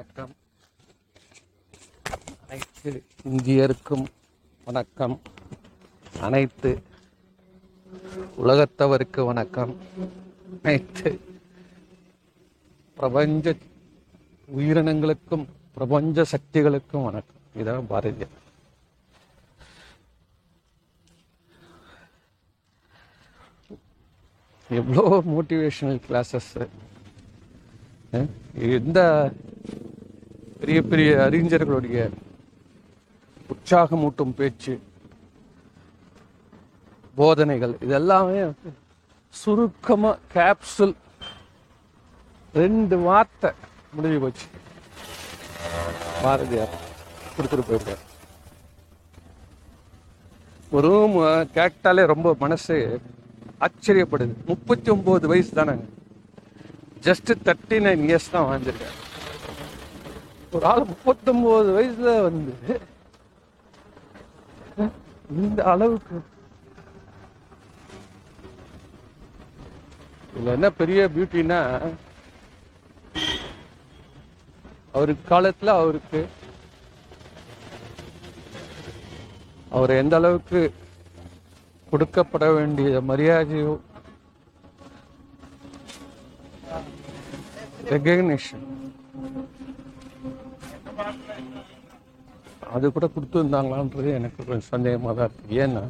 வணக்கம். அனைத்து இந்தியருக்கும் வணக்கம். அனைத்து உலகத்தவருக்கு வணக்கம். அனைத்து பிரபஞ்ச உயிரினங்களுக்கும் பிரபஞ்ச சக்திகளுக்கும் வணக்கம். இதான் பாரதியார். எவ்வளோ மோட்டிவேஷனல் கிளாஸஸ் எந்த பெரிய பெரிய அறிஞர்களுடைய உற்சாகமூட்டும் பேச்சு போதனைகள் இதெல்லாமே சுருக்கமா கேப்சுல் ரெண்டு வார்த்தை முடிஞ்சு போச்சு. பாரதியார் கொடுத்துட்டு போயிருக்கார். ஒரு ரூம் கேட்டாலே ரொம்ப மனசு ஆச்சரியப்படுது. முப்பத்தி ஒன்பது வயசு தானே. ஜஸ்ட் தேர்ட்டி நைன் இயர்ஸ் தான் வாழ்ந்திருக்காரு. ஒரு ஆள் முப்பத்தொன்பது வயசுல வந்து இந்த அளவுக்கு. இதுல என்ன பெரிய பியூட்டினா அவருக்கு காலத்துல அவருக்கு அவர் எந்த அளவுக்கு கொடுக்கப்பட வேண்டிய மரியாதையோ ரெகக்னேஷன் அது கூட கொடுத்துருந்தாங்களான்றது எனக்கு கொஞ்சம் சந்தேகமாக தான் இருக்கு. ஏன்னா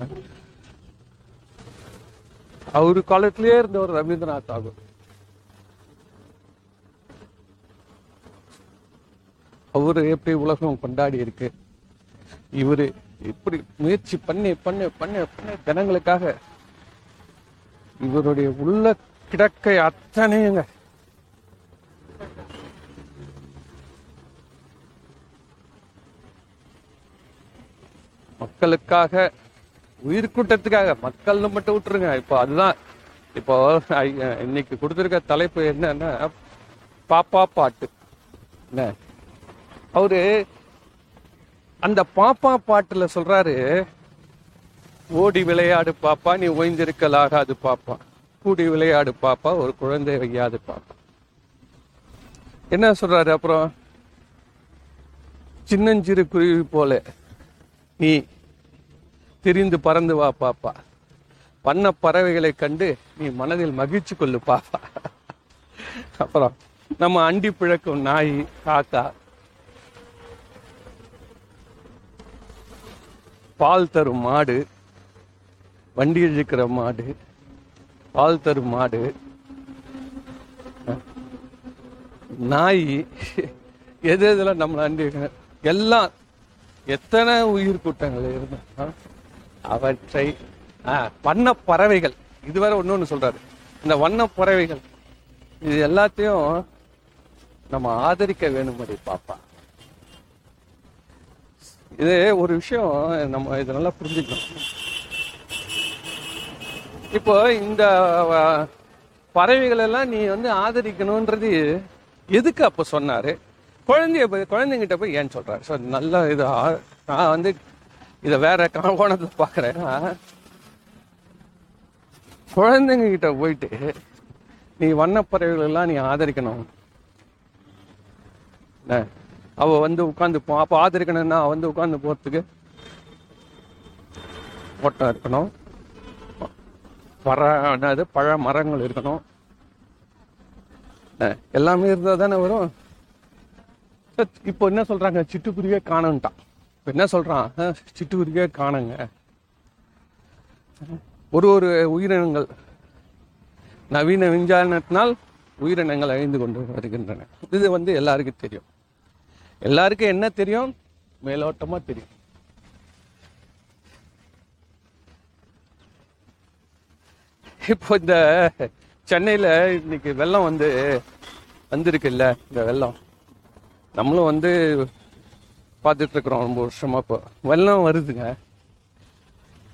அவர் காலத்திலேயே இருந்தவர் ரவீந்திரநாத் தாகூர். அவர் எப்படி உலகம் கொண்டாடி இருக்கு? இவரு இப்படி முயற்சி பண்ணி பண்ணி பண்ணி பண்ணி ஜனங்களுக்காக இவருடைய உள்ள கிடக்கை அத்தனையுங்க. மக்களுக்காக உயிர் கூட்டத்துக்காக மக்கள்னு மட்டும் விட்டுருங்க. இப்போ அதுதான் இப்போ இன்னைக்கு கொடுத்துருக்க தலைப்பு என்னன்னா பாப்பா பாட்டு. என்ன? அவரு அந்த பாப்பா பாட்டுல சொல்றாரு ஓடி விளையாடு பாப்பா நீ ஓய்ந்திருக்கலாகாது பாப்பா. கூடி விளையாடு பாப்பா ஒரு குழந்தை வையாது பாப்பா. என்ன சொல்றாரு அப்புறம்? சின்னஞ்சிறு குருவி போல நீ திரிந்து பறந்து வா பாப்பா. பண்ண பறவைகளை கண்டு நீ மனதில் மகிழ்ச்சி கொள்ளு பாப்பா. அப்புறம் நம்ம அண்டி பிழக்கும் நாய் காக்கா. பால் தரும் மாடு வண்டி இழுக்கிற மாடு பால் தரும் மாடு. நாய் எது எதுல நம்மளை அண்டி எல்லாம் எத்தனை உயிர் கூட்டங்கள் இருந்தா அவற்றை வண்ண பறவைகள் இதுவரை ஒண்ணு சொல்றாரு. இந்த வண்ண பறவைகள் இது எல்லாத்தையும் நம்ம ஆதரிக்க வேணும்படி பாப்பா. இது ஒரு விஷயம் நம்ம இதை நல்லா புரிஞ்சுக்கணும். இப்போ இந்த பறவைகள் எல்லாம் நீ வந்து ஆதரிக்கணும்ன்றது எதுக்கு அப்ப சொன்னாரு? குழந்தைய போய் குழந்தைங்கிட்ட போய் ஏன் சொல்றாரு? ஸோ நல்ல இது நான் வந்து இதை வேற கா- கோணத்துல பாக்குறேன். குழந்தைங்க கிட்ட போயிட்டு நீ வண்ணப்பறவைகள் எல்லாம் நீ ஆதரிக்கணும். அவ வந்து உட்காந்து அப்ப ஆதரிக்கணும்னா வந்து உட்காந்து போறதுக்கு ஓட்டம் இருக்கணும். பழ என்னது பழ மரங்கள் இருக்கணும். எல்லாமே இருந்தா தானே வரும் இப்போ என்ன சொல்றாங்க? சிட்டுக்குருவியே காணும்ட்டான் இப்போ என்ன சொல்கிறான் சிட்டுக்குருவியே காணுங்க. ஒரு ஒரு உயிரினங்கள் நவீன விஞ்ஞானத்தினால் உயிரினங்கள் அழிந்து கொண்டு வருகின்றன. இது வந்து எல்லாருக்கும் தெரியும். எல்லாருக்கும் என்ன தெரியும்? மேலோட்டமாக தெரியும். இப்போ இந்த சென்னையில் இன்னைக்கு வெள்ளம் வந்து வந்திருக்குல்ல இந்த வெள்ளம். நம்மளும் வந்து பார்த்துட்டு இருக்கிறோம் ரொம்ப வருஷமா இப்போ. வெள்ளம் வருதுங்க.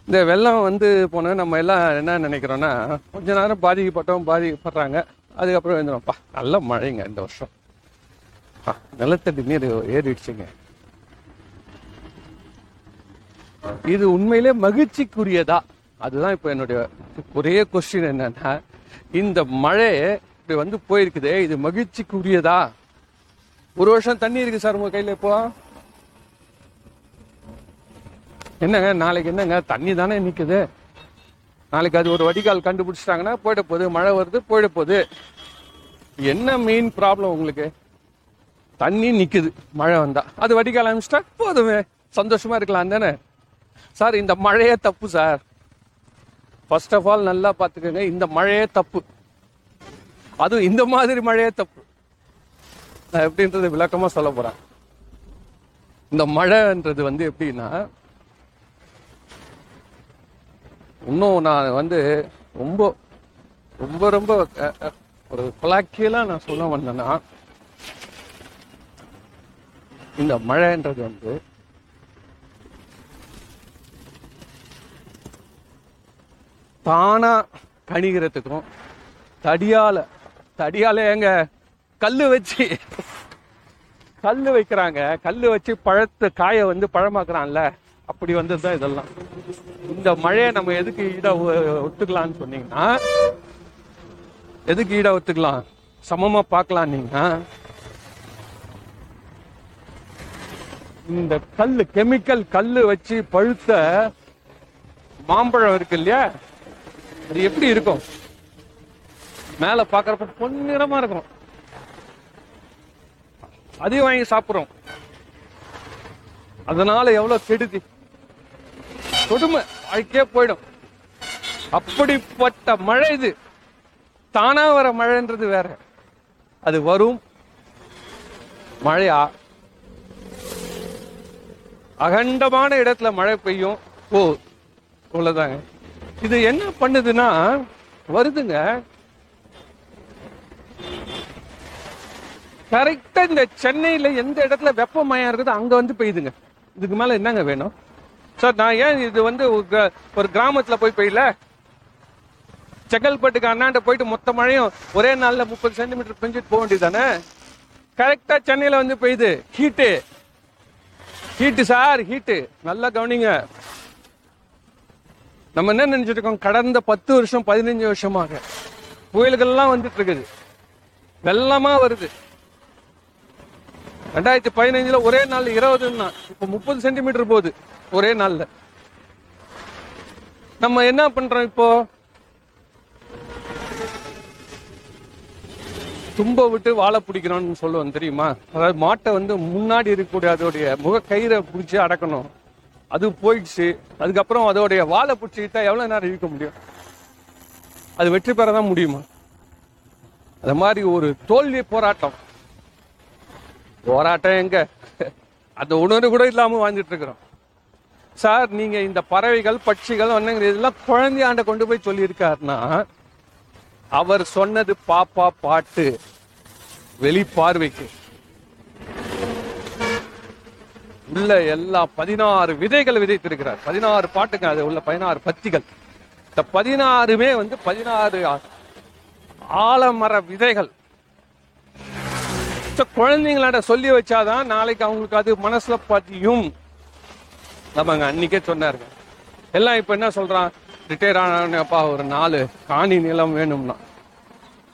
இந்த வெள்ளம் வந்து போன நம்ம எல்லாம் என்ன நினைக்கிறோம்னா கொஞ்ச நேரம் பாதிக்கப்பட்டவங்க பாதிக்கப்படுறாங்க. அதுக்கப்புறம் எழுந்துடும்ப்பா நல்ல மழைங்க இந்த வருஷம். நிலத்தடி நீர் ஏறிடுச்சுங்க. இது உண்மையிலே மகிழ்ச்சிக்குரியதா? அதுதான் இப்போ என்னுடைய ஒரே கொஸ்டின் என்னன்னா இந்த மழை இப்படி வந்து போயிருக்குதே இது மகிழ்ச்சிக்குரியதா? ஒரு வருஷம் தண்ணி இருக்கு சார் உங்க கையில இப்போ? என்னங்க நாளைக்கு என்னங்க? தண்ணி தானே நிற்குது நாளைக்கு அது ஒரு வடிகால் கண்டுபிடிச்சிட்டாங்கன்னா போயிட போகுது. மழை வருது போயிட போகுது. என்ன மெயின் ப்ராப்ளம் உங்களுக்கு? தண்ணி நிற்குது மழை வந்தால் அது வடிகால் அனுப்பிச்சிட்டா போதுமே. சந்தோஷமாக இருக்கலாம் தானே? சார் இந்த மழையே தப்பு சார். ஃபர்ஸ்ட் ஆஃப் ஆல் நல்லா பார்த்துக்கோங்க. இந்த மழையே தப்பு. அதுவும் இந்த மாதிரி மழையே தப்பு. நான் எப்படின்றது விளக்கமாக சொல்ல போகிறேன் இந்த மழைன்றது வந்து எப்படின்னா இன்னும் நான் வந்து ரொம்ப ரொம்ப ரொம்ப ஒரு கொலாக்கியலா நான் சொல்ல வந்தேன்னா இந்த மழைன்றது வந்து தானா கணிகிறதுக்கும் தடியால தடியால எங்க கல்லு வச்சு கல்லு வைக்கிறாங்க கல்லு வச்சு பழத்தை காய வந்து பழமாக்குறான்ல அப்படி வந்தது தான் இதெல்லாம். இந்த மழையை நம்ம எதுக்கு ஈடா ஒத்துக்கலாம்னு சொன்னீங்கன்னா எதுக்கு ஈடா ஒத்துக்கலாம்? சமமா பார்க்கலாம் நீங்க. இந்த கல்லு கெமிக்கல் கல்லு வச்சு பழுத்த மாம்பழம் இருக்கு இல்லையா? அது எப்படி இருக்கும்? மேல பாக்குறப்ப பொன்னிறமா இருக்கும். அதையும் வாங்கி சாப்பிடுறோம். அதனால எவ்வளவு கெடுதி கொடுமை வாழ்க்கையே போயிடும். அப்படிப்பட்ட மழை இது. தானா வர மழைன்றது வேற. அது வரும். மழையா அகண்டமான இடத்துல மழை பெய்யும். ஓ அவ்வளோதாங்க இது என்ன பண்ணுதுன்னா வருதுங்க. கரெக்டா இந்த சென்னையில எந்த இடத்துல வெப்பமயம் இருக்குதோ அங்க வந்து பெய்யுதுங்க. இதுக்கு மேல என்னங்க வேணும்? சார் நான் ஏன் இது வந்து ஒரு கிராமத்துல போய் பெய்யல? செங்கல்பட்டுக்கு அண்ணாண்ட போயிட்டு மொத்த மழையும் ஒரே நாள்ல முப்பது சென்டிமீட்டர் பெஞ்சிட்டு போக வேண்டியதானே கரெக்டா சென்னையில வந்து பெய்யுது. ஹீட்டு ஹீட்டு சார் ஹீட்டு நல்லா கவனிங்க. நம்ம என்ன நினைச்சிட்டு இருக்கோம்? கடந்த பத்து வருஷம் பதினஞ்சு வருஷமாக. புயல்கள்லாம் வந்துட்டு இருக்குது. வெள்ளமா வருது. ரெண்டாயிரத்தி பதினஞ்சுல ஒரே நாள் இருபதுன்னா இப்போ முப்பது சென்டிமீட்டர் போகுது. ஒரே நாள்ல. நம்ம என்ன பண்றோம் இப்போ? தும்ப விட்டு வாழை பிடிக்கிறோம்னு சொல்லுவோம் தெரியுமா? அதாவது மாட்டை வந்து முன்னாடி இருக்கக்கூடிய அதோடைய முக கயிறை பிடிச்சி அடக்கணும். அது போயிடுச்சு. அதுக்கப்புறம் அதோடைய வாழை பிடிச்சிக்கிட்டா எவ்வளோ நேரம் இருக்க முடியும்? அது வெற்றி பெற தான் முடியுமா? அது மாதிரி ஒரு தோல்வி போராட்டம். போராட்டம் எங்க? அந்த உணர்வு கூட இல்லாம வாழ்ந்துட்டு இருக்கிறோம். சார் நீங்க இந்த பறவைகள் பட்சிகள் ஒண்ணுங்க இதெல்லாம் குழந்தையாண்ட கொண்டு போய் சொல்லியிருக்காருன்னா அவர் சொன்னது பாப்பா பாட்டு வெளிப்பார்வைக்கு. உள்ள எல்லா பதினாறு விதைகள் விதைத்திருக்கிறார். பதினாறு பாட்டுங்க அது உள்ள பதினாறு பத்திகள். இந்த பதினாறுமே வந்து பதினாறு ஆலமர விதைகள். குழந்தைங்களாட சொல்லி வச்சாதான் நாளைக்கு அவங்களுக்கு அது மனசுல பதியும். ஆமாங்க அன்னைக்கே சொன்னாருங்க. எல்லாம் இப்ப என்ன சொல்றான்? ரிட்டையர் ஆனப்பா ஒரு நாலு காணி நிலம் வேணும்னா.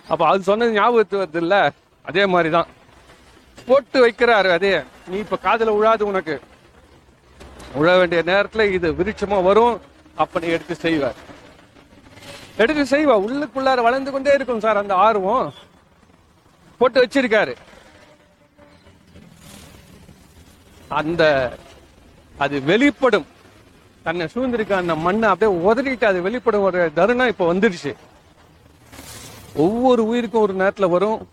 அப்ப அது சொன்னது ஞாபகத்து வருது இல்ல அதே மாதிரிதான். போட்டு வைக்கிறாரு அதே. நீ இப்ப காதில் விழாது உனக்கு. விழ வேண்டிய நேரத்துல இது விருட்சமா வரும். அப்போ நீ எடுத்து செய்வார் எடுத்து செய்வா. உள்ளுக்குள்ளார வளர்ந்து கொண்டே இருக்கும் சார் அந்த ஆர்வம். போட்டு வச்சிருக்காரு. அந்த அது வெளிப்படும். தன்னை சூழ்ந்திருக்க அந்த மண்ணை அப்படியே உதறிட்டு அது வெளிப்படும் ஒரு தருணம் இப்ப வந்துடுச்சு ஒவ்வொரு உயிருக்கும் ஒரு நேரத்துல வரும்.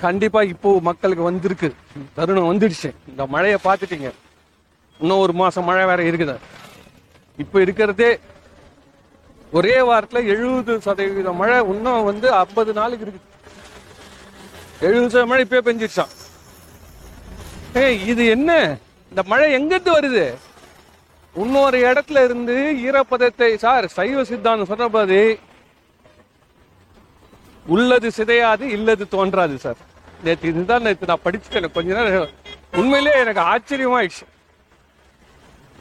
கண்டிப்பா இப்போ மக்களுக்கு வந்திருக்கு. தருணம் வந்துடுச்சு. இந்த மழையை பார்த்துட்டீங்க. இன்னும் ஒரு மாசம் மழை வேற இருக்குது. இப்ப இருக்கிறதே ஒரே வாரத்துல எழுபது சதவீத மழை இன்னும் வந்து ஐம்பது நாளுக்கு இருக்கு. எழுபது சதவீத மழை இப்பயே பெஞ்சிருச்சான் ஏய் இது என்ன? இந்த மழை எங்கிருந்து வருது? இன்னொரு இடத்துல இருந்து ஈரப்பதத்தை சார் சைவ சித்தான்னு சொல்றபோது உள்ளது சிதையாது இல்லது தோன்றாது சார். நேற்று இதுதான் நேற்று நான் படிச்சுட்டேன் எனக்கு கொஞ்ச நேரம் உண்மையிலேயே எனக்கு ஆச்சரியமாயிடுச்சு.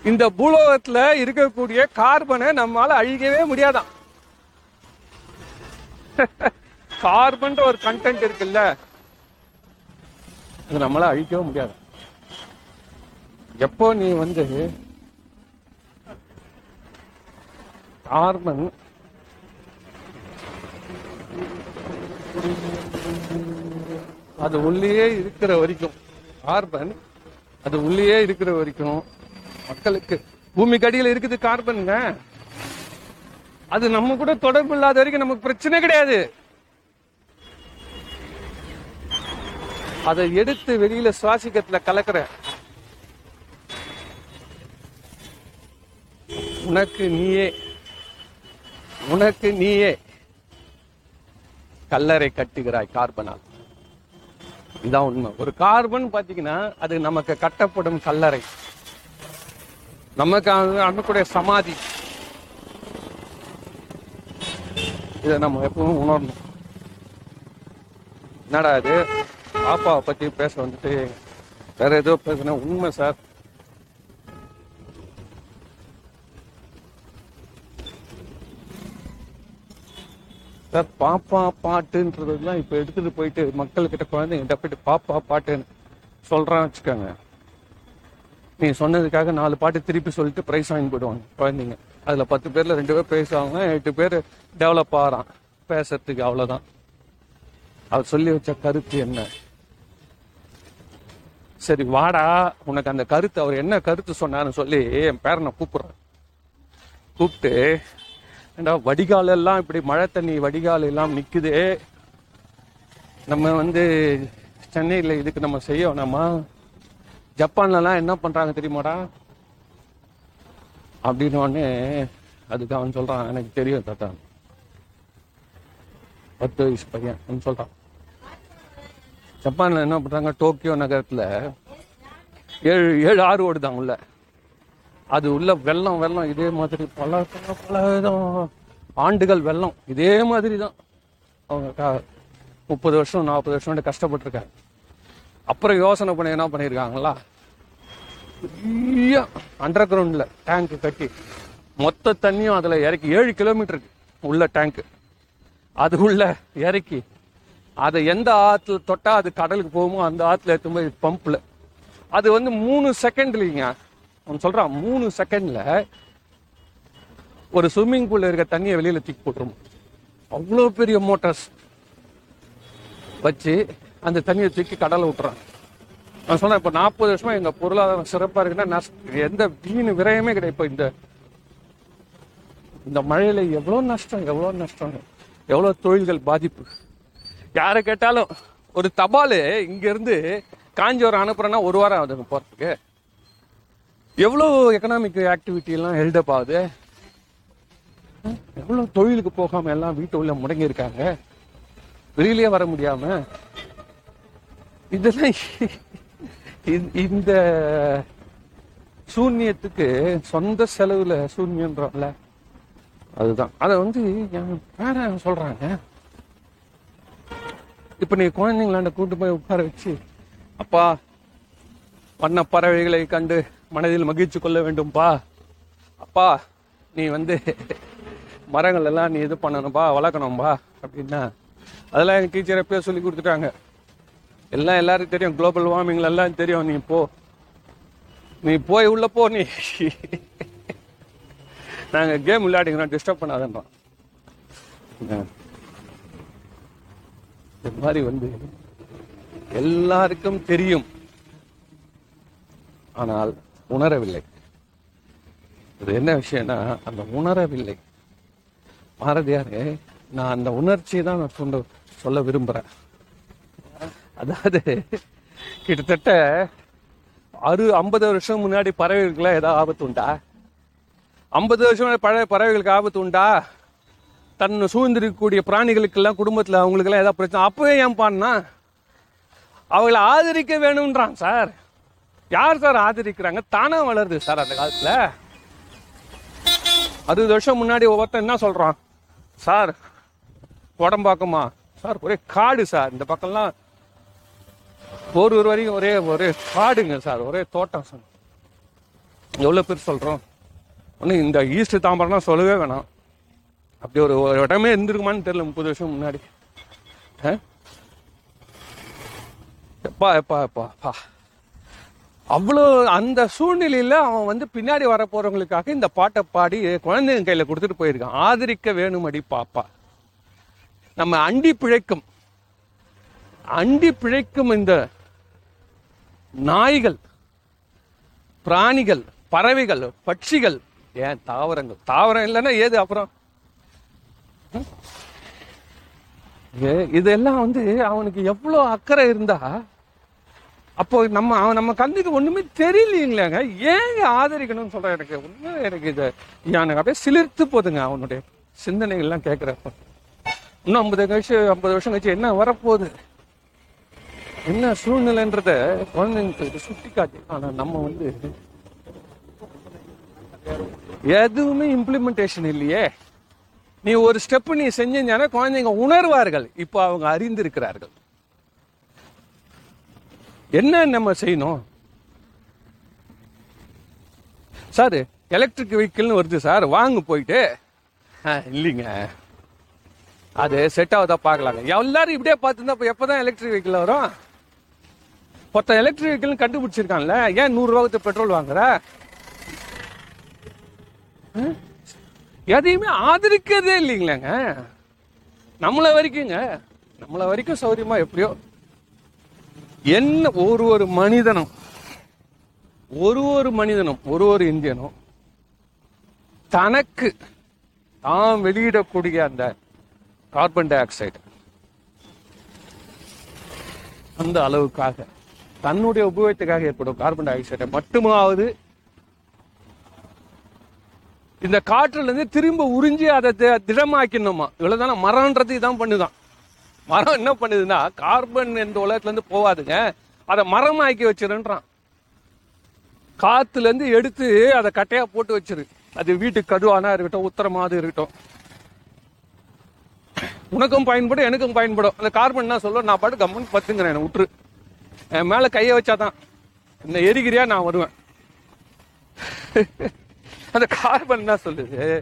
இந்த பூலோகத்துல இருக்கக்கூடிய கார்பனை நம்மளால அழிக்கவே முடியாதான். கார்பன் ஒரு கண்டென்ட் இருக்குல்ல அது நம்மளால அழிக்கவே முடியாது. எப்போ நீ வந்து கார்பன் அது உள்ளேயே இருக்கிற வரைக்கும் கார்பன் அது உள்ளேயே இருக்கிற வரைக்கும் மக்களுக்கு பூமிக்கு அடியில் இருக்குது கார்பனுங்க. அது நம்ம கூட தொடர்பு இல்லாத வரைக்கும் நமக்கு பிரச்சனை கிடையாது. அதை எடுத்து வெளியில சுவாசிக்கத்துல கலக்குற உனக்கு நீயே உனக்கு நீயே. கல்லறை கட்டுகிறாய் கார்பனால். இதான் உண்மை. ஒரு கார்பன் பாத்தீங்கன்னா அது நமக்கு கட்டப்படும் கல்லறை. நமக்கு அது சமாதி. இதை நம்ம எப்பவும் உணரணும். என்னடா இது? பாப்பாவை பத்தி பேச வந்துட்டு வேற ஏதோ பேசுனா உண்மை சார். சார் பாப்பா பாட்டுன்றதுலாம் இப்போ எடுத்துட்டு போயிட்டு மக்கள்கிட்ட குழந்தைங்கிட்ட போயிட்டு பாப்பா பாட்டுன்னு சொல்றான்னு வச்சுக்கோங்க. நீ சொன்னதுக்காக நாலு பாட்டு திருப்பி சொல்லிட்டு பிரைஸ் வாங்கி போயிடுவாங்க குழந்தைங்க. அதுல பத்து பேர்ல ரெண்டு பேர் பேசுவாங்க எட்டு பேர் டெவலப் ஆகிறான் பேசுறதுக்கு அவ்வளவுதான். அவர் சொல்லி வச்ச கருத்து என்ன? சரி வாடா. உனக்கு அந்த கருத்து அவர் என்ன கருத்து சொன்னார்னு சொல்லி என் பேரனை கூப்பிடுறேன் கூப்பிட்டு ஏன்னா வடிகால் எல்லாம் இப்படி மழை தண்ணி வடிகால் எல்லாம் நிற்குது நம்ம வந்து சென்னையில் இதுக்கு நம்ம செய்ய வேணாமா ஜப்பான்லலாம் என்ன பண்ணுறாங்க தெரியுமாடா? அப்படின்னோடனே அதுக்கு அவன் சொல்கிறான் எனக்கு தெரியும் தாத்தா. பத்து வயசு பையன் அவன் சொல்கிறான் ஜப்பானில் என்ன பண்ணுறாங்க டோக்கியோ நகரத்தில் ஏழு ஏழு ஆறு ஓடுதாங்க உள்ள. அது உள்ள வெள்ளம் வெள்ளம் இதே மாதிரி பல பல பல விதம் ஆண்டுகள் வெள்ளம். இதே மாதிரி தான் அவங்க முப்பது வருஷம் நாற்பது வருஷம் கஷ்டப்பட்டிருக்காங்க. அப்புறம் யோசனை பண்ணி என்ன பண்ணியிருக்காங்களா பெரிய அண்டர் கிரவுண்டில் டேங்க் கட்டி மொத்த தண்ணியும் அதில் இறக்கி ஏழு கிலோமீட்டருக்கு உள்ள டேங்க்கு அது உள்ள இறக்கி அதை எந்த ஆற்றுல தொட்டால் அது கடலுக்கு போகுமோ அந்த ஆற்றுல எடுத்து போய் பம்பில் அது வந்து மூணு செகண்ட்லிங்க அவன் சொல்றான் மூணு செகண்ட்ல ஒரு ஸ்விம்மிங் பூல்ல இருக்க தண்ணியை வெளியில தூக்கி போட்டுரும். அவ்வளோ பெரிய மோட்டார்ஸ் வச்சு அந்த தண்ணியை தூக்கி கடலை விட்டுறான் நான் சொன்னேன் இப்போ நாற்பது வருஷமா எங்கள் பொருளாதாரம் சிறப்பாக இருக்குன்னா எந்த வீணு விரயமே கிடையாது. இப்போ இந்த இந்த மழையில் எவ்வளோ நஷ்டம் எவ்வளோ நஷ்டம் எவ்வளோ தொழில்கள் பாதிப்பு. யாரை கேட்டாலும் ஒரு தபால் இங்கேருந்து காஞ்சிபுரம் அனுப்புகிறேன்னா ஒரு வாரம் ஆகுதுங்க போகிறதுக்கு எவ்வளோ எக்கனாமிக் ஆக்டிவிட்டி எல்லாம் ஹெல்டப் ஆகுது? எவ்வளோ தொழிலுக்கு போகாம எல்லாம் வீட்டு உள்ள முடங்கி இருக்காங்க? வெளியிலேயே வர முடியாம? இதெல்லாம் இந்த- இந்த சூன்யத்துக்கு சொந்த செலவுல சூன்யன்றோம்ல. அதுதான். அதை வந்து என் பேரன் சொல்றாங்க. இப்ப நீ குழந்தைங்களாண்ட கூட்டு போய் உட்கார வச்சு அப்பா வண்ண பறவைகளை கண்டு மனதில் மகிழ்ச்சி கொள்ள வேண்டும்பா. அப்பா நீ வந்து மரங்கள் எல்லாம் நீ இது பண்ணணும்பா வளர்க்கணும்பா அப்படின்னா அதெல்லாம் எங்கள் டீச்சர் எப்பயோ சொல்லி கொடுத்துட்டாங்க. எல்லாம் எல்லாருக்கும் தெரியும் குளோபல் வார்மிங்ல எல்லாம் தெரியும் நீ போ. நீ போய் உள்ள போ நீ. நாங்கள் கேம் விளையாடிக்கிறோம் டிஸ்டர்ப் பண்ணாதன்றோம் இது இந்த மாதிரி வந்து எல்லாருக்கும் தெரியும். ஆனால் உணரவில்லை. இது என்ன விஷயம்னா அந்த உணரவில்லை. பாரதியாரு நான் அந்த உணர்ச்சியை தான் நான் சொல்ல சொல்ல விரும்புறேன். அதாவது கிட்டத்தட்ட அறு ஐம்பது வருஷம் முன்னாடி பறவைகளுக்குலாம் ஏதாவது ஆபத்து உண்டா? ஐம்பது வருஷம் பழைய பறவைகளுக்கு ஆபத்து உண்டா? தன்னை சூழ்ந்திருக்கக்கூடிய பிராணிகளுக்கெல்லாம் குடும்பத்தில் அவங்களுக்கெல்லாம் ஏதாவது பிரச்சனை? அப்போவே ஏன் பாடினா அவங்களை ஆதரிக்க வேணும்ன்றான் சார். யார் சார் ஆதரிக்கிறாங்க? தானா வளருது சார் அந்த காலத்துல? அறுபது வருஷம் முன்னாடி ஒவ்வொருத்தன் என்ன சொல்றான்? சார் உடம்பாக்கமா சார் ஒரே காடு சார். இந்த பக்கம்லாம் ஒரு ஒரு வரைக்கும் ஒரே ஒரே காடுங்க சார். ஒரே தோட்டம் சார். எவ்வளோ பேர் சொல்கிறோம் ஒன்னும் இந்த ஈஸ்ட் தாம்பரம்லாம் சொல்லவே வேணாம். அப்படி ஒரு ஒரு இடமே இருந்திருக்குமான்னு தெரியல முப்பது வருஷம் முன்னாடி. ஆ? எப்பா எப்பா பா. அவ்வளோ அந்த சூழ்நிலையில் அவன் வந்து பின்னாடி வர இந்த பாட்டை பாடி குழந்தைங்க கையில் கொடுத்துட்டு போயிருக்கான். ஆதரிக்க வேணுமடி பாப்பா. நம்ம அண்டி பிழைக்கும். அண்டி பிழைக்கும் இந்த நாய்கள் பிராணிகள் பறவைகள் பட்சிகள் ஏன் தாவரங்கள்? தாவரம் இல்லைன்னா ஏது அப்புறம்? இது- இதெல்லாம் வந்து அவனுக்கு எவ்வளோ அக்கறை இருந்தா அப்போ நம்ம அவன் நம்ம கண்ணுக்கு ஒண்ணுமே தெரியலீங்களேங்க. ஏன் ஆதரிக்கணும்னு சொல்ற எனக்கு? ஒன்றும் எனக்கு இது எனக்கு அப்படியே சிலிர்த்து போதுங்க அவனுடைய சிந்தனைகள்லாம் கேட்குறப்ப இன்னும் ஐம்பது கழிச்சு ஐம்பது வருஷம் கழிச்சு என்ன வரப்போகுது? என்ன சூழ்நிலைன்றத குழந்தைங்களுக்கு சுட்டி காட்டி ஆனா நம்ம வந்து எதுவுமே இம்ப்ளிமெண்டேஷன் இல்லையே. நீ ஒரு ஸ்டெப் நீ செஞ்சீங்கன்னா குழந்தைங்க உணர்வார்கள். இப்போ அவங்க அறிந்திருக்கிறார்கள். என்ன நம்ம செய்யணும்? சார் எலக்ட்ரிக் வெஹிக்கிள்னு வருது சார் வாங்க போயிட்டு. ஆ, இல்லைங்க. அது செட் ஆகுதா பார்க்கலாங்க. எல்லாரும் இப்படியே பார்த்துருந்தா அப்போ எப்போ தான் எலக்ட்ரிக் வெஹிக்கிள் வரும் மொத்த எலக்ட்ரிக் வெஹிக்கிள்னு கண்டுபிடிச்சிருக்கான்ல. ஏன் நூறு ரூபாய்க்கு பெட்ரோல் வாங்குற? எதையுமே ஆதரிக்கிறதே இல்லைங்களேங்க. நம்மளை வரைக்குங்க. நம்மளை வரைக்கும் சௌரியமா எப்படியோ என்ன ஒரு ஒரு மனிதனும் ஒரு ஒரு மனிதனும் ஒரு ஒரு இந்தியனும் தனக்கு தாம் வெளியிடக்கூடிய அந்த கார்பன் டை ஆக்சைடு அந்த அளவுக்காக தன்னுடைய உபயோகத்துக்காக ஏற்படும் கார்பன் டை ஆக்சைடை மட்டுமாவது இந்த காற்றுல இருந்து திரும்ப உறிஞ்சி அதை தி- திடமாக்கணுமா இவ்வளவுதானே மரம்ன்றது இதான் பண்ணுதான். மரம் என்ன பண்ணுதுன்னா கார்பன் இந்த உலகத்துல இருந்து போவாதுங்க அதை மரமாக்கி வச்சிருன்றான். காத்துல இருந்து எடுத்து அதை கட்டையா போட்டு வச்சிரு. அது வீட்டுக்கு கதுவானா இருக்கட்டும் உத்தரமாவது இருக்கட்டும். உனக்கும் பயன்படும் எனக்கும் பயன்படும். அந்த கார்பன் என்ன சொல்ல நான் பாட்டு கம்மன் பத்துங்கிறேன் என்னை விட்டுரு என் மேல கையை வச்சாதான். என்ன எரிகிறியா நான் வருவேன். அந்த கார்பன் என்ன சொல்லுது?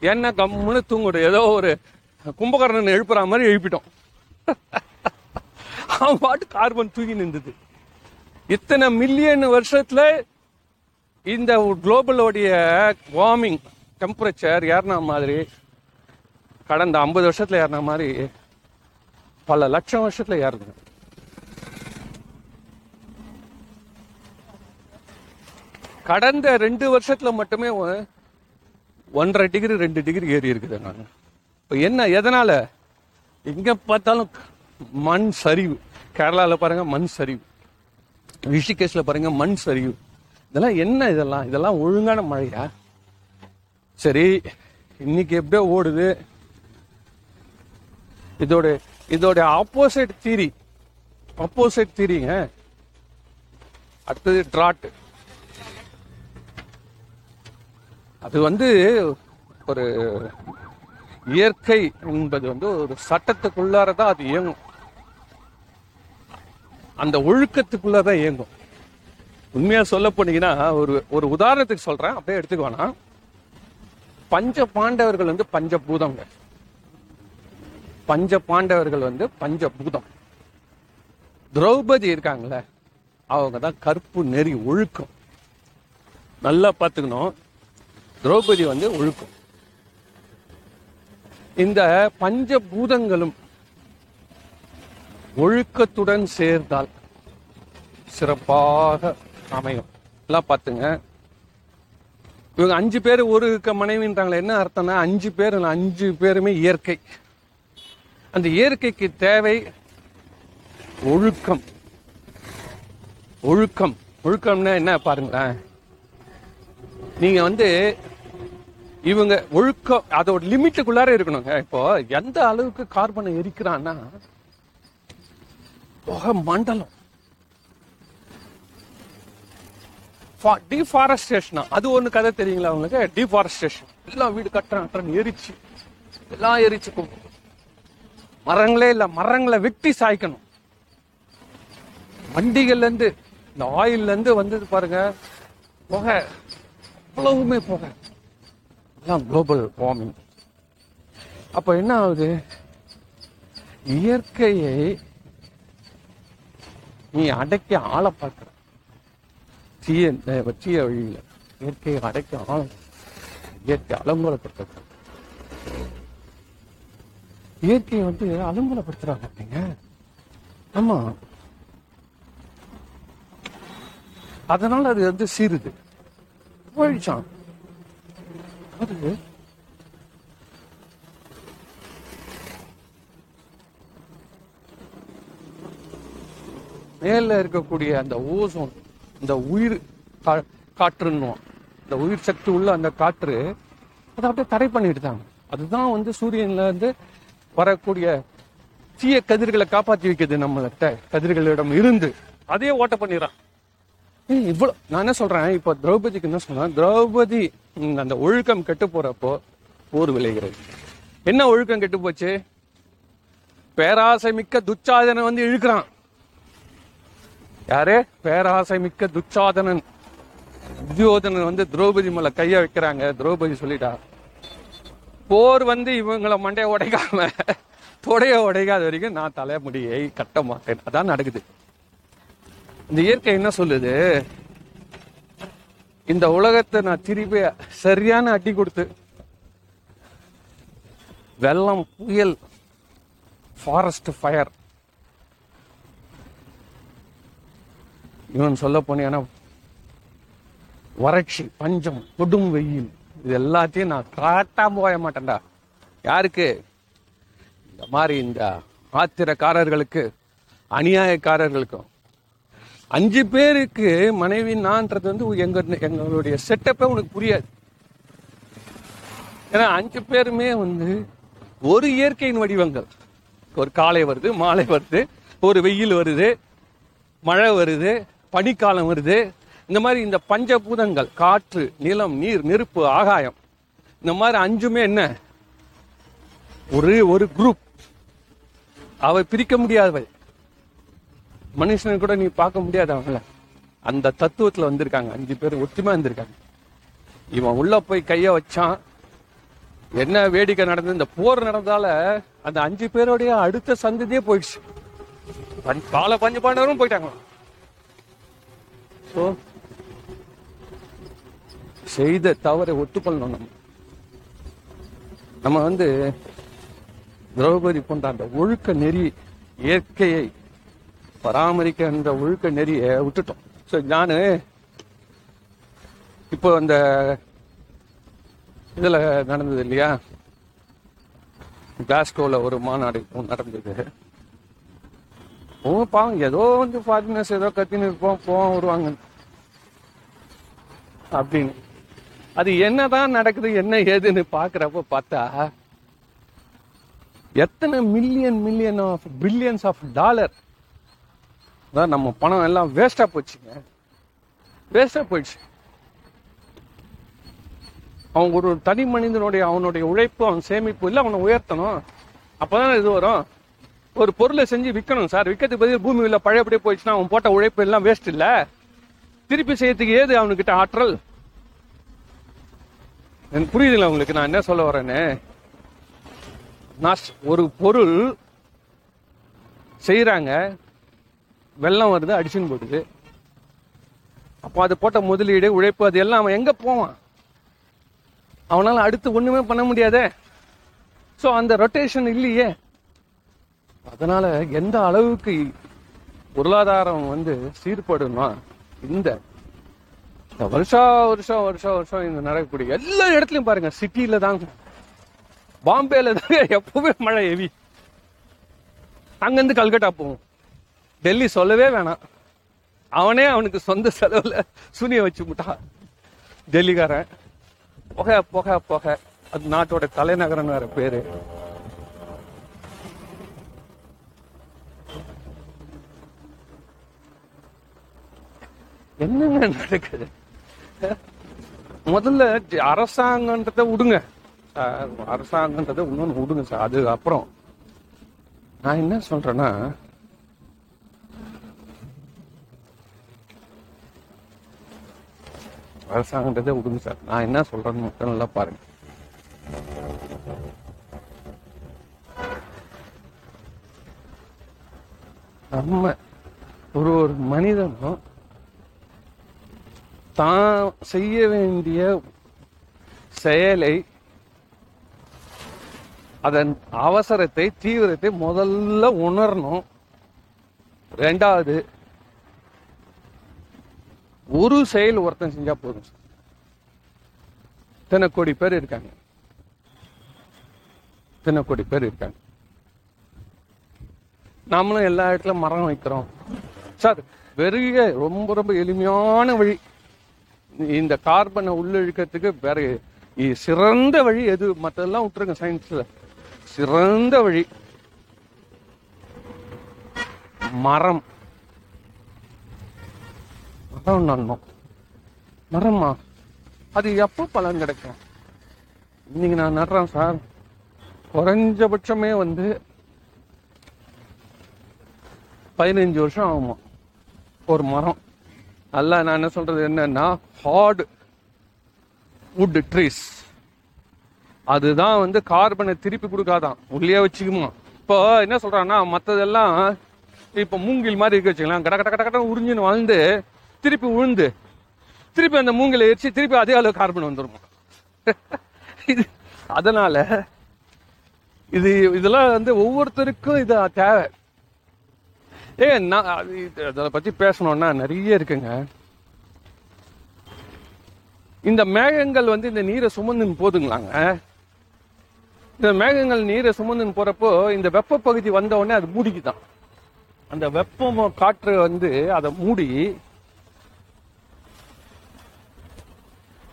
என்ன கம்முன்னு தூங்கிடும் ஏதோ ஒரு கும்பகர்ணன் எழுப்புற மாதிரி எழுப்பிட்டோம். அவன் பாட்டு கார்பன் தூங்கி நின்றுது. இத்தனை மில்லியன் வருஷத்துல இந்த குளோபலோடைய வார்மிங் டெம்பரேச்சர் ஏறின மாதிரி கடந்த ஐம்பது வருஷத்துல ஏறின மாதிரி பல லட்சம் வருஷத்துல ஏறுது. கடந்த ரெண்டு வருஷத்துல மட்டுமே ஒன்றரை டிகிரி ரெண்டு டிகிரி ஏறி இருக்குது. நாங்கள் இப்போ என்ன எதனால? எங்க பார்த்தாலும் மண் சரிவு. கேரளால பாருங்க மண் சரிவு. ரிஷிகேஷ்ல பாருங்க மண் சரிவு. இதெல்லாம் என்ன இதெல்லாம்? இதெல்லாம் ஒழுங்கான மழையா? சரி இன்னைக்கு எப்படியோ ஓடுது. இதோட இதோட ஆப்போசிட் தீரி ஆப்போசிட் தீரிங்க அடுத்தது ட்ராட் அது வந்து ஒரு இயற்கை என்பது வந்து ஒரு சட்டத்துக்குள்ளாரதான் அது இயங்கும். அந்த ஒழுக்கத்துக்குள்ளதான் இயங்கும். உண்மையா சொல்ல போனீங்கன்னா ஒரு ஒரு உதாரணத்துக்கு சொல்றேன் அப்படியே எடுத்துக்க வேணாம். பஞ்ச பாண்டவர்கள் வந்து பஞ்சபூதங்க. பஞ்ச பாண்டவர்கள் வந்து பஞ்சபூதம். திரௌபதி இருக்காங்களே அவங்க தான் கற்பு நெறி ஒழுக்கம். நல்லா பார்த்துக்கணும். திரௌபதி வந்து ஒழுக்கம். இந்த பஞ்சபூதங்களும் ஒழுக்கத்துடன் சேர்ந்தால் சிறப்பாக அமையும். எல்லாம் பார்த்துங்க. இவங்க அஞ்சு பேர் ஒரு க- மனைவின்றாங்களே என்ன அர்த்தம்னா அஞ்சு பேர் அஞ்சு பேருமே இயற்கை. அந்த இயற்கைக்கு தேவை ஒழுக்கம். ஒழுக்கம். ஒழுக்கம்னா என்ன பாருங்களேன். நீங்க வந்து இவங்க ஒழுக்கம் அதோட லிமிட்டுக்குள்ளார இருக்கணுங்க. இப்போ எந்த அளவுக்கு கார்பனை எரிக்கிறான்னா புகை மண்டலம். டிஃபாரஸ்டேஷனா அது ஒண்ணு கதை தெரியுங்களா உங்களுக்கு? டிஃபாரஸ்டேஷன் எல்லாம் வீடு கட்டுறேன் எரிச்சு. எல்லாம் எரிச்சு கு- மரங்களே இல்ல மரங்களை வெட்டி சாய்க்கணும். வண்டிகள்ல இருந்து இந்த ஆயில்ல இருந்து வந்தது பாருங்க புகை. அவ்வளவுமே புகை. எல்லாம் குளோபல் வார்மிங் அப்போ என்ன ஆகுது? இயற்கையை நீ அடக்கி ஆளை பார்க்குற. தீய தீய வழியில இயற்கையை அடக்கி ஆள இயற்கை அலங்கோலப்படுத்த இயற்கையை வந்து அலங்கோலப்படுத்துறாங்க அப்படிங்க ஆமா. அதனால அது வந்து சீருது. போயிடுச்சான் அது மேல இருக்கக்கூடிய அந்த ஓசோன் இந்த உயிர் கா- இந்த உயிர் சக்தி உள்ள அந்த காற்று அதை அப்படியே தடை பண்ணிட்டுதாங்க அதுதான் வந்து சூரியன்ல இருந்து வரக்கூடிய தீய கதிர்களை காப்பாத்தி வைக்கிறது நம்மள்கிட்ட கதிர்களிடம் இருந்து. அதையே ஓட்ட பண்ணிடுறான். இவ்வளவு நான் என்ன சொல்றேன்? இப்போ திரௌபதிக்கு என்ன சொல்றேன் திரௌபதி அந்த ஒழுக்கம் கெட்டு போறப்போ போர் விளைகிறது. என்ன ஒழுக்கம் கெட்டு போச்சு? பேராசை மிக்க துச்சாதனன் வந்து இழுக்கிறான். யாரு? பேராசை மிக்க துச்சாதனன். துரியோதனன் வந்து திரௌபதி மேல கைய வைக்கிறாங்க. திரௌபதி சொல்லிட்டா போர் வந்து இவங்கள மண்டைய உடைக்காம தொடைய உடைக்காத வரைக்கும் நான் தலைமுடியை கட்ட மாட்டேன். அதான் நடக்குது. இந்த இயற்கை என்ன சொல்லுது? இந்த உலகத்தை நான் திருப்பி சரியான அடி கொடுத்து வெள்ளம் புயல் ஃபாரஸ்ட் ஃபயர் இவன் சொல்ல போனீங்கன்னா வறட்சி பஞ்சம் கொடும் வெயில். இது எல்லாத்தையும் நான் காட்டாம போய மாட்டேன்டா. யாருக்கு? இந்த மாதிரி இந்த ஆத்திரக்காரர்களுக்கு அநியாயக்காரர்களுக்கும். அஞ்சு பேருக்கு மனைவி நான்றது வந்து எங்க எங்களுடைய செட்டப்பே உனக்கு புரியாது. ஏன்னா அஞ்சு பேருமே வந்து ஒரு இயற்கையின் வடிவங்கள். ஒரு காலை வருது மாலை வருது ஒரு வெயில் வருது மழை வருது பனிக்காலம் வருது. இந்த மாதிரி இந்த பஞ்சபூதங்கள் காற்று நிலம் நீர் நெருப்பு ஆகாயம். இந்த மாதிரி அஞ்சுமே என்ன? ஒரு ஒரு குரூப் அவை பிரிக்க முடியாதவை மனுஷனை கூட நீ பார்க்க முடியாது அவங்கள. அந்த தத்துவத்துல வந்திருக்காங்க. அஞ்சு பேர் ஒற்றுமையா இருந்திருக்காங்க இவன் உள்ள போய் கைய வச்சான். என்ன வேடிக்கை நடந்தது? இந்த போர் நடந்தால அந்த அஞ்சு பேருடைய அடுத்த சந்ததியே போயிடுச்சு. பால பஞ்சு பாண்டவரும் போயிட்டாங்க. ஸோ செய்த தவறை ஒத்துக்கொள்ளணும் நம்ம. நம்ம வந்து திரௌபதி போன்ற அந்த ஒழுக்க நெறி இயற்கையை பராமரிக்க அந்த ஒழுக்க நெறிய விட்டுட்டோம். ஸோ நான் இப்போ அந்த இதுல நடந்தது இல்லையா? கிளாஸ்கோவில் ஒரு மாநாடு இப்போ நடந்தது. ஓ பாவம் ஏதோ வந்து ஃபாரினர்ஸ் ஏதோ கத்தின்னு இருப்போம் போவோம் வருவாங்க. அப்படின்னு. அது என்னதான் நடக்குது என்ன ஏதுன்னு பாக்குறப்ப பார்த்தா எத்தனை million million of billions of dollar அதான் நம்ம பணம் எல்லாம் வேஸ்டா போச்சுங்க. வேஸ்டா போயிடுச்சு. அவங்க ஒரு தனி மனிதனுடைய அவனுடைய உழைப்பு அவன் சேமிப்பு இல்லை அவனை உயர்த்தணும். அப்போதான் இது வரும். ஒரு பொருளை செஞ்சு விற்கணும் சார். விற்கிறதுக்கு பதில் பூமி இல்லை பழையபடியே போயிடுச்சுன்னா அவன் போட்ட உழைப்பு எல்லாம் வேஸ்ட் இல்லை. திருப்பி செய்யறதுக்கு ஏது அவனுக்கிட்ட ஆற்றல்? எனக்கு புரியுதுங்களா உங்களுக்கு நான் என்ன சொல்ல வரேன்னு. நான் ஒரு பொருள் செய்கிறாங்க வெள்ளம் வருது அடிச்சுன்னு போடுது அப்போ அது போட்ட முதலீடு உழைப்பு அது எல்லாம் அவன் எங்க போவான்? அவனால அடுத்து ஒண்ணுமே பண்ண முடியாதே. ஸோ அந்த ரொட்டேஷன் இல்லையே. அதனால எந்த அளவுக்கு பொருளாதாரம் வந்து சீர்படுமா இந்த வருஷம் வருஷா வருஷம் வருஷம் வருஷம் இந்த நடக்கக்கூடிய எல்லா இடத்துலையும் பாருங்க சிட்டியில தாங்க. பாம்பேல தாங்க எப்பவுமே மழை ஹெவி அங்கிருந்து கல்கட்டா போவோம். டெல்லி சொல்லவே வேணாம். அவனே அவனுக்கு சொந்த செலவுல சுனியை வச்சு விட்டான். டெல்லிக்காரன். புகை புகை புகை. அது நாட்டோட தலைநகரம் வேற பேரு. என்னங்க நடக்குது? முதல்ல அரசாங்கன்றத விடுங்க அரசாங்கன்றத இன்னொன்னு விடுங்க சார். அது அப்புறம் நான் என்ன சொல்றேன்னா அரசாங்கன்றதை விடுங்க சார். நான் என்ன சொல்றேன்னு மட்டும் நல்லா பாருங்க. நம்ம ஒரு ஒரு மனிதனும் தான் செய்ய வேண்டிய செயலை அதன் அவசரத்தை தீவிரத்தை முதல்ல உணரணும். ரெண்டாவது ஒரு செயல் ஒருத்தன் செஞ்சா போதும் சார். இத்தனை கோடி பேர் இருக்காங்க. இத்தனை கோடி பேர் இருக்காங்க. நாமளும் எல்லா இடத்துல மரம் வைக்கிறோம். சார் வெறுக ரொம்ப ரொம்ப எளிமையான வழி. இந்த கார்பனை உள்ளிழுக்கிறதுக்கு வேற இ- சிறந்த வழி எது? மற்றெல்லாம் விட்டுருங்க சயின்ஸ்ல சிறந்த வழி. மரம். மரம் நடணும் மரமா அது எப்போ பலன் கிடைக்கும்? இன்னைக்கு நான் நடுறேன் சார். குறைஞ்சபட்சமே வந்து பதினஞ்சு வருஷம் ஆகுமா? ஒரு மரம். நல்லா நான் என்ன சொல்றது என்னன்னா ஹார்டு வுட் ட்ரீஸ் அதுதான் வந்து கார்பனை திருப்பி கொடுக்காதான். உள்ளே வச்சுக்குமா? இப்போ என்ன சொல்றான்னா மற்றதெல்லாம் இப்போ மூங்கில் மாதிரி இருக்க வச்சுக்கலாம் கட கட கட கட உறிஞ்சின்னு வாழ்ந்து திருப்பி உழுந்து திருப்பி அந்த மூங்கில எரிச்சு திருப்பி அதே அளவு கார்பன் வந்துடும் இது அதனால இது இதெல்லாம் வந்து ஒவ்வொருத்தருக்கும் இது தேவை. ஏ நான் அது இது- அதை பத்தி பேசணும்னா நிறைய இருக்குங்க. இந்த மேகங்கள் வந்து இந்த நீரை சுமந்துன்னு போதுங்களாங்க? இந்த மேகங்கள் நீரை சுமந்துன்னு போறப்போ இந்த வெப்ப பகுதி வந்த உடனே அது மூடிக்குதான். அந்த வெப்பம் காற்று வந்து அதை மூடி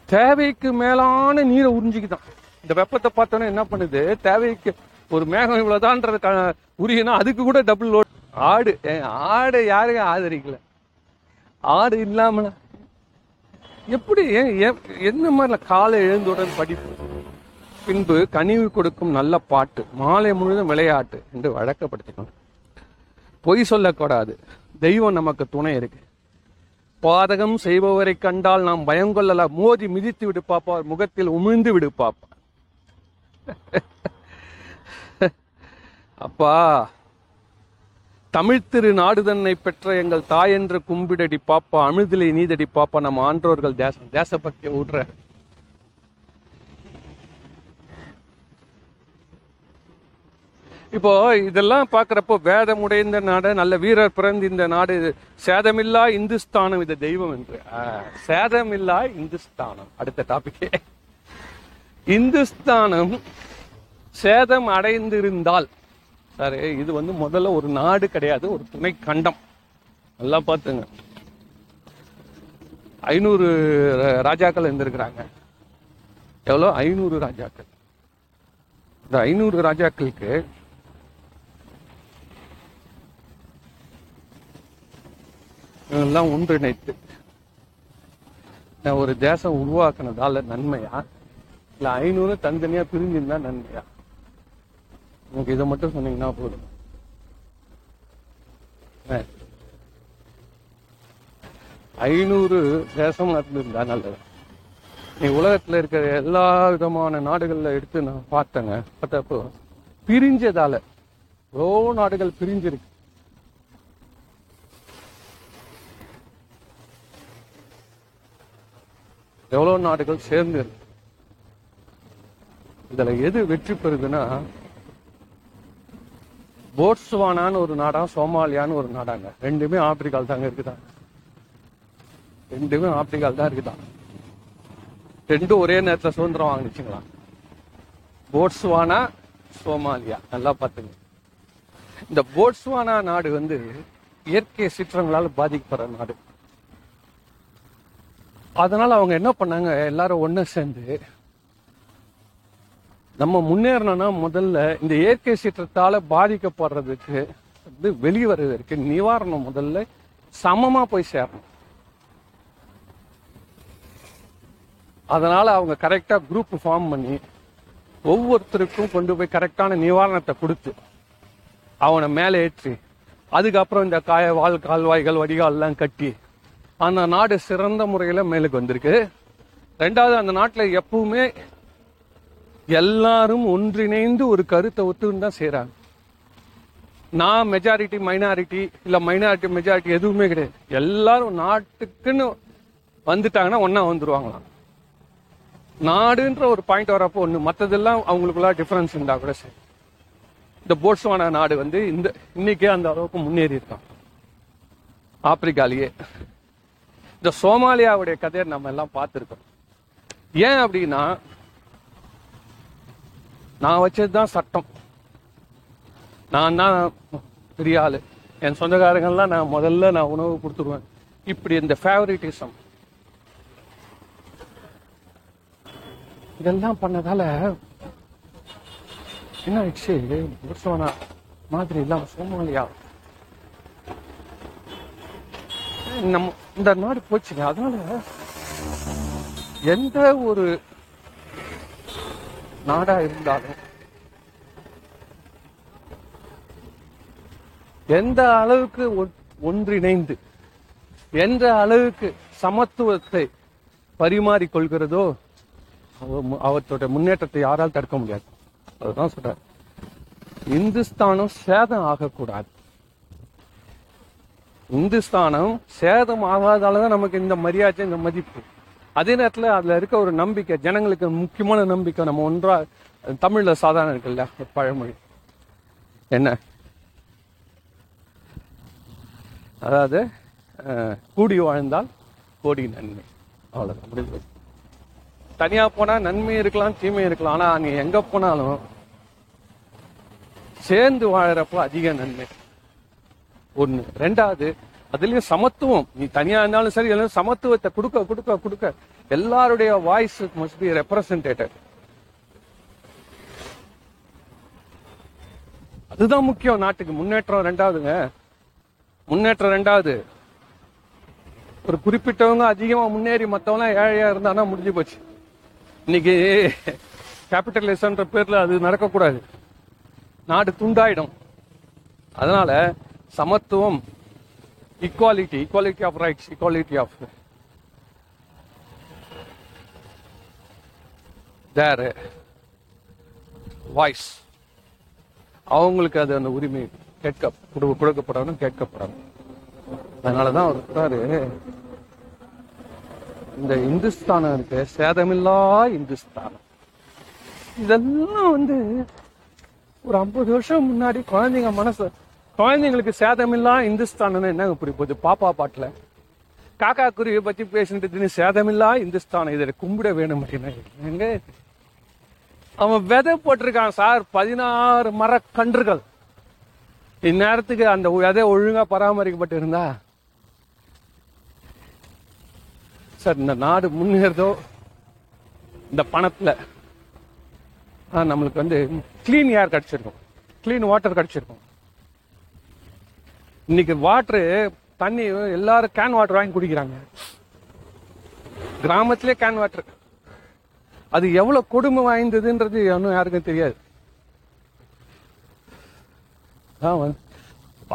தேவைக்கு மேலான நீரை உறிஞ்சிக்குதான். இந்த வெப்பத்தை பார்த்தோன்னே என்ன பண்ணுது? தேவைக்கு ஒரு மேகம் இவ்வளவுதான்றது க- உரியனா அதுக்கு கூட டபுள் லோட் ஆடு ஏன் ஆடு யாரையும் ஆதரிக்கல. ஆடு இல்லாமல? எப்படி ஏன் என்ன மாதிரில காலை எழுந்தவுடன் படிப்பு? பின்பு கனிவு கொடுக்கும் நல்ல பாட்டு மாலை முழுதும் விளையாட்டு என்று வழக்கப்படுத்திக்கணும் பொய் சொல்லக்கூடாது. தெய்வம் நமக்கு துணை இருக்கு. பாதகம் செய்பவரை கண்டால் நாம் பயம் மோதி மிதித்து விடு பாப்பா. அவர் முகத்தில் உமிழ்ந்து விடு பாப்பா. அப்பா தமிழ் திரு நாடுதன்னை பெற்ற எங்கள் தாய் கும்பிடடி பாப்பா அமிழ்திலை நீதடி பாப்பா நம்ம ஆன்றோர்கள் தேசம் தேசபக்தியை விடுற இப்போ இதெல்லாம் பார்க்கறப்போ வேதம் உடைந்த நாடு நல்ல வீரர் பிறந்த இந்த நாடு இது சேதமில்லா இந்துஸ்தானம் இது தெய்வம் என்று. சேதமில்லா இந்துஸ்தானம். அடுத்த டாபிக்கே இந்துஸ்தானம் சேதம் அடைந்திருந்தால் சரி இது வந்து முதல்ல ஒரு நாடு கிடையாது ஒரு துணை கண்டம் நல்லா பார்த்துங்க. ஐநூறு ராஜாக்கள் இருந்திருக்கிறாங்க. எவ்வளோ? ஐநூறு ராஜாக்கள். இந்த ஐநூறு ராஜாக்களுக்கு எல்லாம் ஒன்றிணைத்து ஒரு தேசம் உருவாக்குனதால நன்மையா? இல்ல ஐநூறு தனித்தனியா பிரிஞ்சிருந்தா நன்மையா? உங்களுக்கு இதை மட்டும் சொன்னீங்கன்னா போதும். ஐநூறு தேசம் இருந்தா நல்லது. நீ உலகத்துல இருக்கிற எல்லா விதமான நாடுகள்ல எடுத்து நான் பார்த்தேங்க. பார்த்தப்போ பிரிஞ்சதால எவ்வளோ நாடுகள் பிரிஞ்சிருக்கு? எவ்வளவு நாடுகள் சேர்ந்து இதுல எது வெற்றி பெறுதுன்னா போட்ஸ்வானான்னு ஒரு நாடா சோமாலியான்னு ஒரு நாடாங்க. ரெண்டுமே ஆப்பிரிக்கால் தாங்க இருக்குதா ரெண்டுமே ஆப்பிரிக்கால தான் இருக்குதா ரெண்டும் ஒரே நேரத்துல சுதந்திரம் வாங்கிச்சுங்களா? Botswana Somalia. நல்லா பார்த்துங்க. இந்த போட்ஸ்வானா நாடு வந்து இயற்கை சீற்றங்களால் பாதிக்கப்படுற நாடு. அதனால் அவங்க என்ன பண்ணாங்க? எல்லாரும் ஒன்று சேர்ந்து நம்ம முன்னேறணும்னா முதல்ல இந்த இயற்கை சீற்றத்தால் பாதிக்கப்படுறதுக்கு வந்து வெளிவருவதற்கு நிவாரணம் முதல்ல சமமாக போய் சேரணும். அதனால் அவங்க கரெக்டாக குரூப் ஃபார்ம் பண்ணி ஒவ்வொருத்தருக்கும் கொண்டு போய் கரெக்டான நிவாரணத்தை கொடுத்து அவனை மேலே ஏற்றி அதுக்கப்புறம் இந்த காய வால் கால்வாய்கள் வடிகால்லாம் கட்டி அந்த நாடு சிறந்த முறையில் மேலுக்கு வந்திருக்கு. ரெண்டாவது அந்த நாட்டில் எப்பவுமே எல்லாரும் ஒன்றிணைந்து ஒரு கருத்தை ஒத்துன்னு தான் செய்கிறாங்க நான் மெஜாரிட்டி மைனாரிட்டி இல்லை மைனாரிட்டி மெஜாரிட்டி எதுவுமே கிடையாது. எல்லாரும் நாட்டுக்குன்னு வந்துட்டாங்கன்னா ஒன்றா வந்துடுவாங்களாம் நாடுன்ற ஒரு பாயிண்ட் வரப்போ ஒன்று மற்றதெல்லாம் அவங்களுக்குள்ள டிஃப்ரென்ஸ் இருந்தால் கூட சரி. இந்த போட்ஸ்வானா நாடு வந்து இந்த இன்னைக்கே அந்த அளவுக்கு முன்னேறி இருக்கான் ஆப்பிரிக்காலேயே. இந்த சோமாலியாவுடைய கதையை நம்ம எல்லாம் பார்த்துருக்கோம். ஏன் அப்படின்னா நான் வச்சதுதான் சட்டம். நான் தான் பெரிய ஆள். என் சொந்தக்காரங்கள்லாம் நான் முதல்ல நான் உணவு கொடுத்துருவேன். இப்படி இந்த ஃபேவரிட்டிசம் இதெல்லாம் பண்ணதால என்ன ஆயிடுச்சு? புருஷவனா மாதிரி இல்லாம சோமாலியா? நம்ம இந்த நாடு போச்சுங்க. அதனால எந்த ஒரு நாடா இருந்தாலும் எந்த அளவுக்கு ஒன்றிணைந்து எந்த அளவுக்கு சமத்துவத்தை பரிமாறிக் கொள்கிறதோ அவ- அவற்றோட முன்னேற்றத்தை யாரால் தடுக்க முடியாது? அதுதான் சொல்றேன் இந்துஸ்தானம் சேதம் ஆகக்கூடாது. இந்துஸ்தானம் சேதம் ஆகாதாலதான் நமக்கு இந்த மரியாதை இந்த மதிப்பு. அதே நேரத்துல அதுல இருக்க ஒரு நம்பிக்கை ஜனங்களுக்கு முக்கியமான நம்பிக்கை நம்ம ஒன்றா தமிழ்ல சாதாரண இருக்குல்ல பழமொழி. என்ன? அதாவது அஹ், கூடி வாழ்ந்தால் கோடி நன்மை. அவ்வளோதான் முடிஞ்சு தனியா போனா நன்மை இருக்கலாம் தீமை இருக்கலாம். ஆனா நீ எங்க போனாலும் சேர்ந்து வாழறப்போ அதிக நன்மை. ஒண்ணு. ரெண்டாவது அதுலயும் சமத்துவம். நீ தனியா இருந்தாலும் சரி எல்லாம் சமத்துவத்தை கொடுக்க கொடுக்க கொடுக்க. எல்லாருடைய வாய்ஸ் மஸ்ட் பி ரெப்ரசன்டேட்டட் அதுதான் முக்கியம் நாட்டுக்கு. முன்னேற்றம் ரெண்டாவதுங்க. முன்னேற்றம் ரெண்டாவது. ஒரு குறிப்பிட்டவங்க அதிகமா முன்னேறி மத்தவங்க ஏழையா இருந்தானா முடிஞ்சு போச்சு. இன்னைக்கு கேபிட்டலிசம்ன்ற பேர்ல அது நடக்கக்கூடாது. நாடு துண்டாயிடும். அதனால சமத்துவம் equality equality of rights equality of their voice அவங்களுக்கு அது அந்த உரிமை கேட்க கொடு- கொடுக்கப்படணும் கேட்கப்படணும். அதனாலதான் அவர் சொல்றாரு இந்த இந்துஸ்தானம் இருக்கு சேதமில்லா இந்துஸ்தானம். இதெல்லாம் வந்து ஒரு ஐம்பது வருஷம் முன்னாடி குழந்தைங்க மனசு குழந்தைங்களுக்கு சேதமில்லா இந்துஸ்தானம் என்னங்க புரிய போகுது? பாப்பா பாட்டில். காக்கா குருவியை பற்றி பேசிட்டு சேதமில்லா இந்துஸ்தானம் இதை கும்பிட வேணும் அப்படின்னா எங்க? அவன் விதை போட்டிருக்கான் சார். பதினாறு மரக்கன்றுகள். இந்நேரத்துக்கு அந்த விதை ஒழுங்காக பராமரிக்கப்பட்டு இருந்தா சார் இந்த நாடு முன்னேறதோ? இந்த பணத்தில். ஆ, நம்மளுக்கு வந்து க்ளீன் ஏர் கிடச்சிருக்கும். க்ளீன் வாட்டர் கிடச்சிருக்கும். இன்னைக்கு வாட்டரு தண்ணி எல்லாரும் கேன் வாட்டர் வாங்கி குடிக்கிறாங்க. கிராமத்திலே கேன் வாட்டர் அது எவ்வளவு கொடுமை வாய்ந்ததுன்றது ஒன்றும் யாருக்கும் தெரியாது.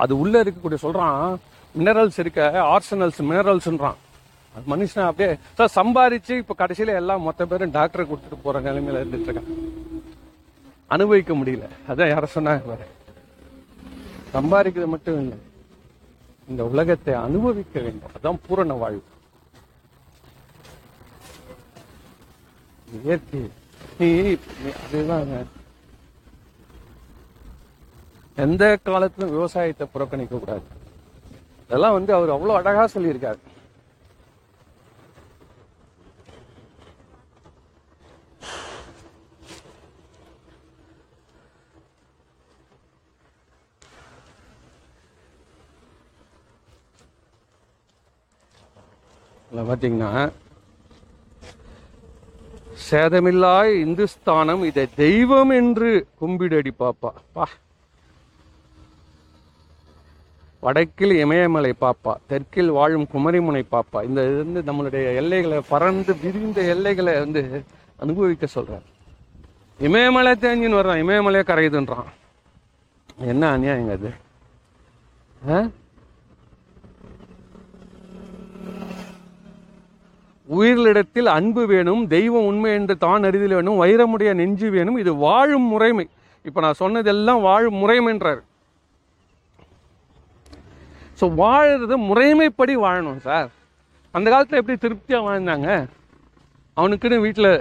அது உள்ள இருக்கக்கூடிய சொல்றான் மினரல்ஸ் இருக்க ஆர்சனல்ஸ் மினரல்ஸ்ன்றான் அது மனுஷன் அப்படியே சார் சம்பாரிச்சு இப்ப கடைசியில எல்லாம் மொத்த பேரும் டாக்டரை கொடுத்துட்டு போற நிலைமையில இருந்துட்டு இருக்கான். அனுபவிக்க முடியல. அதான் யார சொன்னாங்க பாரு. சம்பாதிக்கிறது மட்டும் இல்லை. இந்த உலகத்தை அனுபவிக்க வேண்டும். அதான் பூரண வாழ்வு. இயற்கை நீ அதுதாங்க. எந்த காலத்திலும் விவசாயத்தை புறக்கணிக்க கூடாது. அதெல்லாம் வந்து அவர் அவ்வளவு அழகா சொல்லியிருக்காரு. பார்த்தீங்கன்னா சேதமில்லாய் இந்துஸ்தானம் இதை தெய்வம் என்று கும்பிடடி பாப்பா. பா. வடக்கில் இமயமலை பாப்பா தெற்கில் வாழும் குமரிமுனை பாப்பா. இந்த இது வந்து நம்மளுடைய எல்லைகளை பறந்து விரிந்த எல்லைகளை வந்து அனுபவிக்க சொல்றார். இமயமலை தேஞ்சின்னு வர்றான் இமயமலையை கரையுதுன்றான். என்ன அநியாயங்க அது? ஆ? உயிர்களிடத்தில் அன்பு வேணும் தெய்வம் உண்மை என்று தான் அறிதல் வேணும் வைரமுடைய நெஞ்சு வேணும் இது வாழும் முறைமை. இப்போ நான் சொன்னதெல்லாம் வாழும் முறைமைன்றார். ஸோ வாழறது முறைமைப்படி வாழணும் சார் அந்த காலத்தில் எப்படி திருப்தியாக வாழ்ந்தாங்க? அவனுக்குன்னு வீட்டில்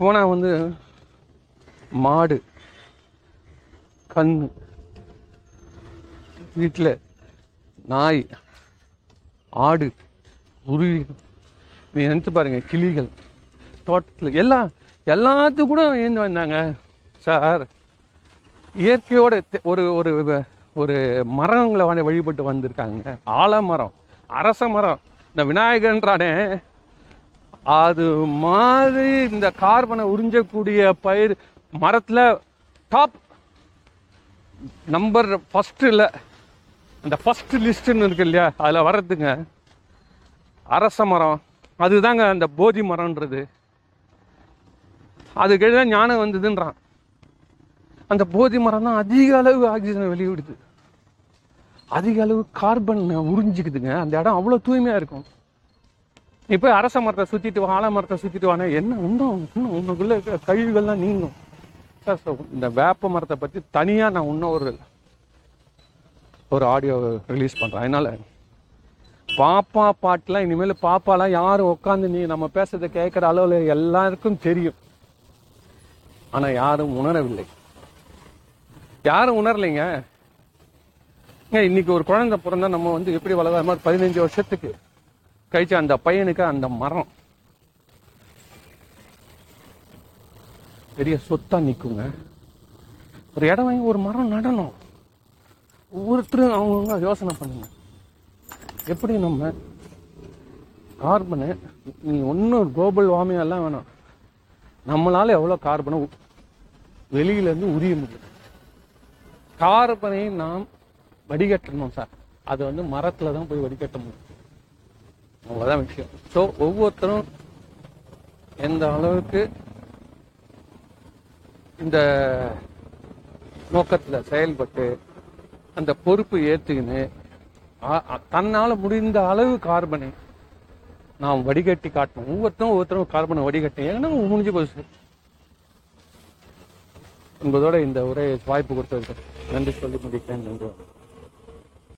போனால் வந்து மாடு கண் வீட்டில் நாய் ஆடு உருவி நீ நினைச்சு பாருங்க கிளிகள் தோட்டத்தில் எல்லாம் எல்லாத்துக்கும் கூட ஏந்து வந்தாங்க. சார் இயற்கையோட ஒரு ஒரு ஒரு மரங்களை வந்து வழிபட்டு வந்திருக்காங்க. ஆலமரம் அரச மரம். இந்த விநாயகன்றானே அது மாதிரி இந்த கார்பனை உறிஞ்சக்கூடிய பயிர் மரத்தில் டாப் நம்பர் ஃபஸ்ட்டில் அந்த ஃபஸ்ட்டு லிஸ்ட்டுன்னு இருக்கு இல்லையா? அதில் வர்றதுங்க. அரச மரம். அதுதாங்க அந்த போதி மரம்ன்றது. அதுக்கு தான் ஞானம் வந்ததுன்றான். அந்த போதி மரம் தான் அதிக அளவு ஆக்சிஜனை வெளியிடுது. அதிக அளவு கார்பன் உறிஞ்சிக்குதுங்க. அந்த இடம் அவ்வளோ தூய்மையாக இருக்கும். இப்போ அரச மரத்தை சுற்றிட்டு வா ஆலமரத்தை சுற்றிட்டு வானே என்ன இன்னும் இன்னும் உங்களுக்குள்ள இருக்கிற கழிவுகள்லாம் நீங்கும். சார் இந்த வேப்ப மரத்தை பற்றி தனியாக நான் இன்னும் ஒரு ஒரு ஆடியோ ரிலீஸ் பண்ணுறேன் அதனால பாப்பா பாட்டுலாம் இனிமேல் பாப்பாலாம் யாரும் உட்காந்து நீ நம்ம பேசுறதை கேட்குற அளவில் எல்லாருக்கும் தெரியும். ஆனால் யாரும் உணரவில்லை. யாரும் உணரலைங்க. இன்னைக்கு ஒரு குழந்தை பிறந்தா நம்ம வந்து எப்படி வளர்ற மாதிரி பதினஞ்சு வருஷத்துக்கு. கழிச்சு அந்த பையனுக்கு அந்த மரம். பெரிய சொத்தா நிற்குங்க ஒரு இடம் வாங்கி ஒரு மரம் நடணும். ஒவ்வொருத்தரும் அவங்கவுங்க யோசனை பண்ணுங்க. எப்படி நம்ம கார்பனு நீ ஒன்றும் குளோபல் வார்மிங் எல்லாம் வேணாம். நம்மளால எவ்வளோ கார்பனை வெளியிலேருந்து உரிய முடியும். கார்பனை நாம் வடிகட்டணும் சார் அது வந்து மரத்தில் தான் போய் வடிகட்ட முடியும். அவ்வளோதான் விஷயம். ஸோ ஒவ்வொருத்தரும் எந்த அளவுக்கு இந்த நோக்கத்தில் செயல்பட்டு அந்த பொறுப்பு ஏற்றுக்கின்னு தன்னால முடிந்த அளவு கார்பனை நாம் வடிகட்டி காட்டணும். ஒவ்வொருத்தரும் ஒவ்வொருத்தரும் கார்பனை வடிகட்டி ஏன்னா முடிஞ்சு போச்சு. என்பதோட இந்த உரையை வாய்ப்பு கொடுத்ததுக்கு நன்றி சொல்லி முடிக்கிறேன். நன்றி.